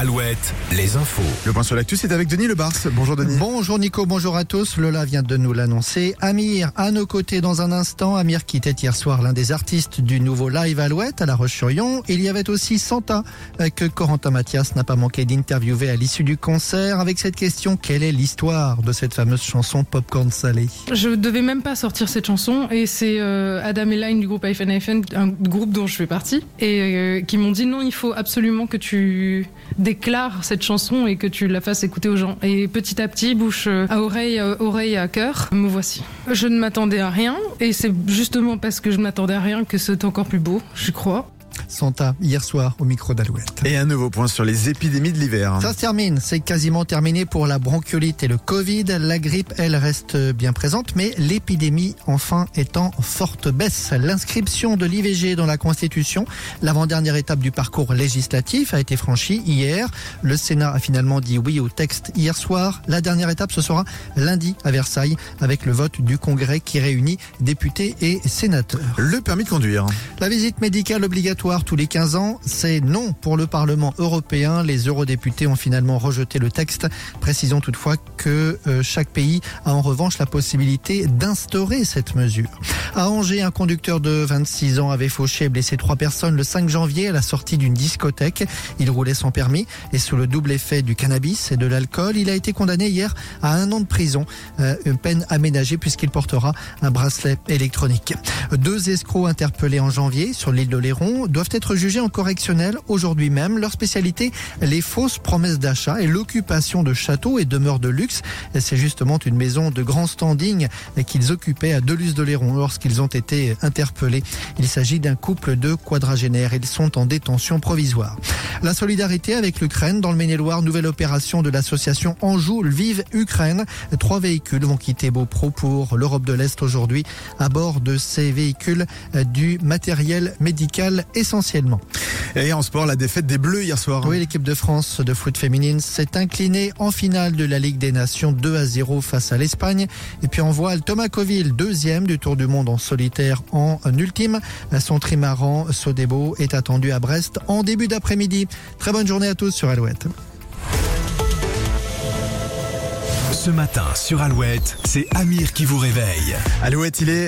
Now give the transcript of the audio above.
Alouette, les infos. Le point sur l'actu, c'est avec Denis Lebars. Bonjour Denis. Bonjour Nico, bonjour à tous. Lola vient de nous l'annoncer. Amir, à nos côtés dans un instant. Amir qui était hier soir l'un des artistes du nouveau live Alouette à La Roche-sur-Yon. Il y avait aussi Santa euh, que Corentin Mathias n'a pas manqué d'interviewer à l'issue du concert avec cette question quelle est l'histoire de cette fameuse chanson Popcorn Salé? Je devais même pas sortir cette chanson et c'est euh, Adam et Line du groupe iPhone iPhone, un groupe dont je fais partie, et euh, qui m'ont dit non, il faut absolument que tu déclares cette chanson et que tu la fasses écouter aux gens. Et petit à petit, bouche euh, à oreille, euh, oreille à cœur, me voici. Je ne m'attendais à rien et c'est justement parce que je ne m'attendais à rien que c'est encore plus beau, je crois. Santa, hier soir au micro d'Alouette. Et un nouveau point sur les épidémies de l'hiver. Ça se termine, c'est quasiment terminé pour la bronchiolite et le Covid. La grippe, elle, reste bien présente, mais l'épidémie, enfin, est en forte baisse. L'inscription de l'IVG dans la Constitution, l'avant-dernière étape du parcours législatif, a été franchie hier. Le Sénat a finalement dit oui au texte hier soir. La dernière étape, ce sera lundi à Versailles, avec le vote du Congrès qui réunit députés et sénateurs. Le permis de conduire. La visite médicale obligatoire tous les 15 ans, c'est non pour le Parlement européen. Les eurodéputés ont finalement rejeté le texte. Précisons toutefois que euh, chaque pays a en revanche la possibilité d'instaurer cette mesure. À Angers, un conducteur de 26 ans avait fauché et blessé trois personnes le 5 janvier à la sortie d'une discothèque. Il roulait sans permis et sous le double effet du cannabis et de l'alcool. Il a été condamné hier à un an de prison, euh, une peine aménagée puisqu'il portera un bracelet électronique. Deux escrocs interpellés en janvier sur l'île de Léron doivent être jugés en correctionnel aujourd'hui même. Leur spécialité, les fausses promesses d'achat et l'occupation de châteaux et demeures de luxe. C'est justement une maison de grand standing qu'ils occupaient à Deluz-de-Léron lorsqu'ils ont été interpellés. Il s'agit d'un couple de quadragénaires. Ils sont en détention provisoire. La solidarité avec l'Ukraine dans le Maine-et-Loire, nouvelle opération de l'association Anjou Vive Ukraine. Trois véhicules vont quitter Beaupro pour l'Europe de l'Est aujourd'hui. À bord de ces véhicules, du matériel médical essentiellement. Et en sport, la défaite des Bleus hier soir. Oui, l'équipe de France de foot féminine s'est inclinée en finale de la Ligue des Nations 2 à 0 face à l'Espagne. Et puis en voile, Thomas Coville, deuxième du Tour du Monde en solitaire en ultime. Son trimaran Sodebo est attendu à Brest en début d'après-midi. Très bonne journée à tous sur Alouette. Ce matin sur Alouette, c'est Amir qui vous réveille. Alouette, il est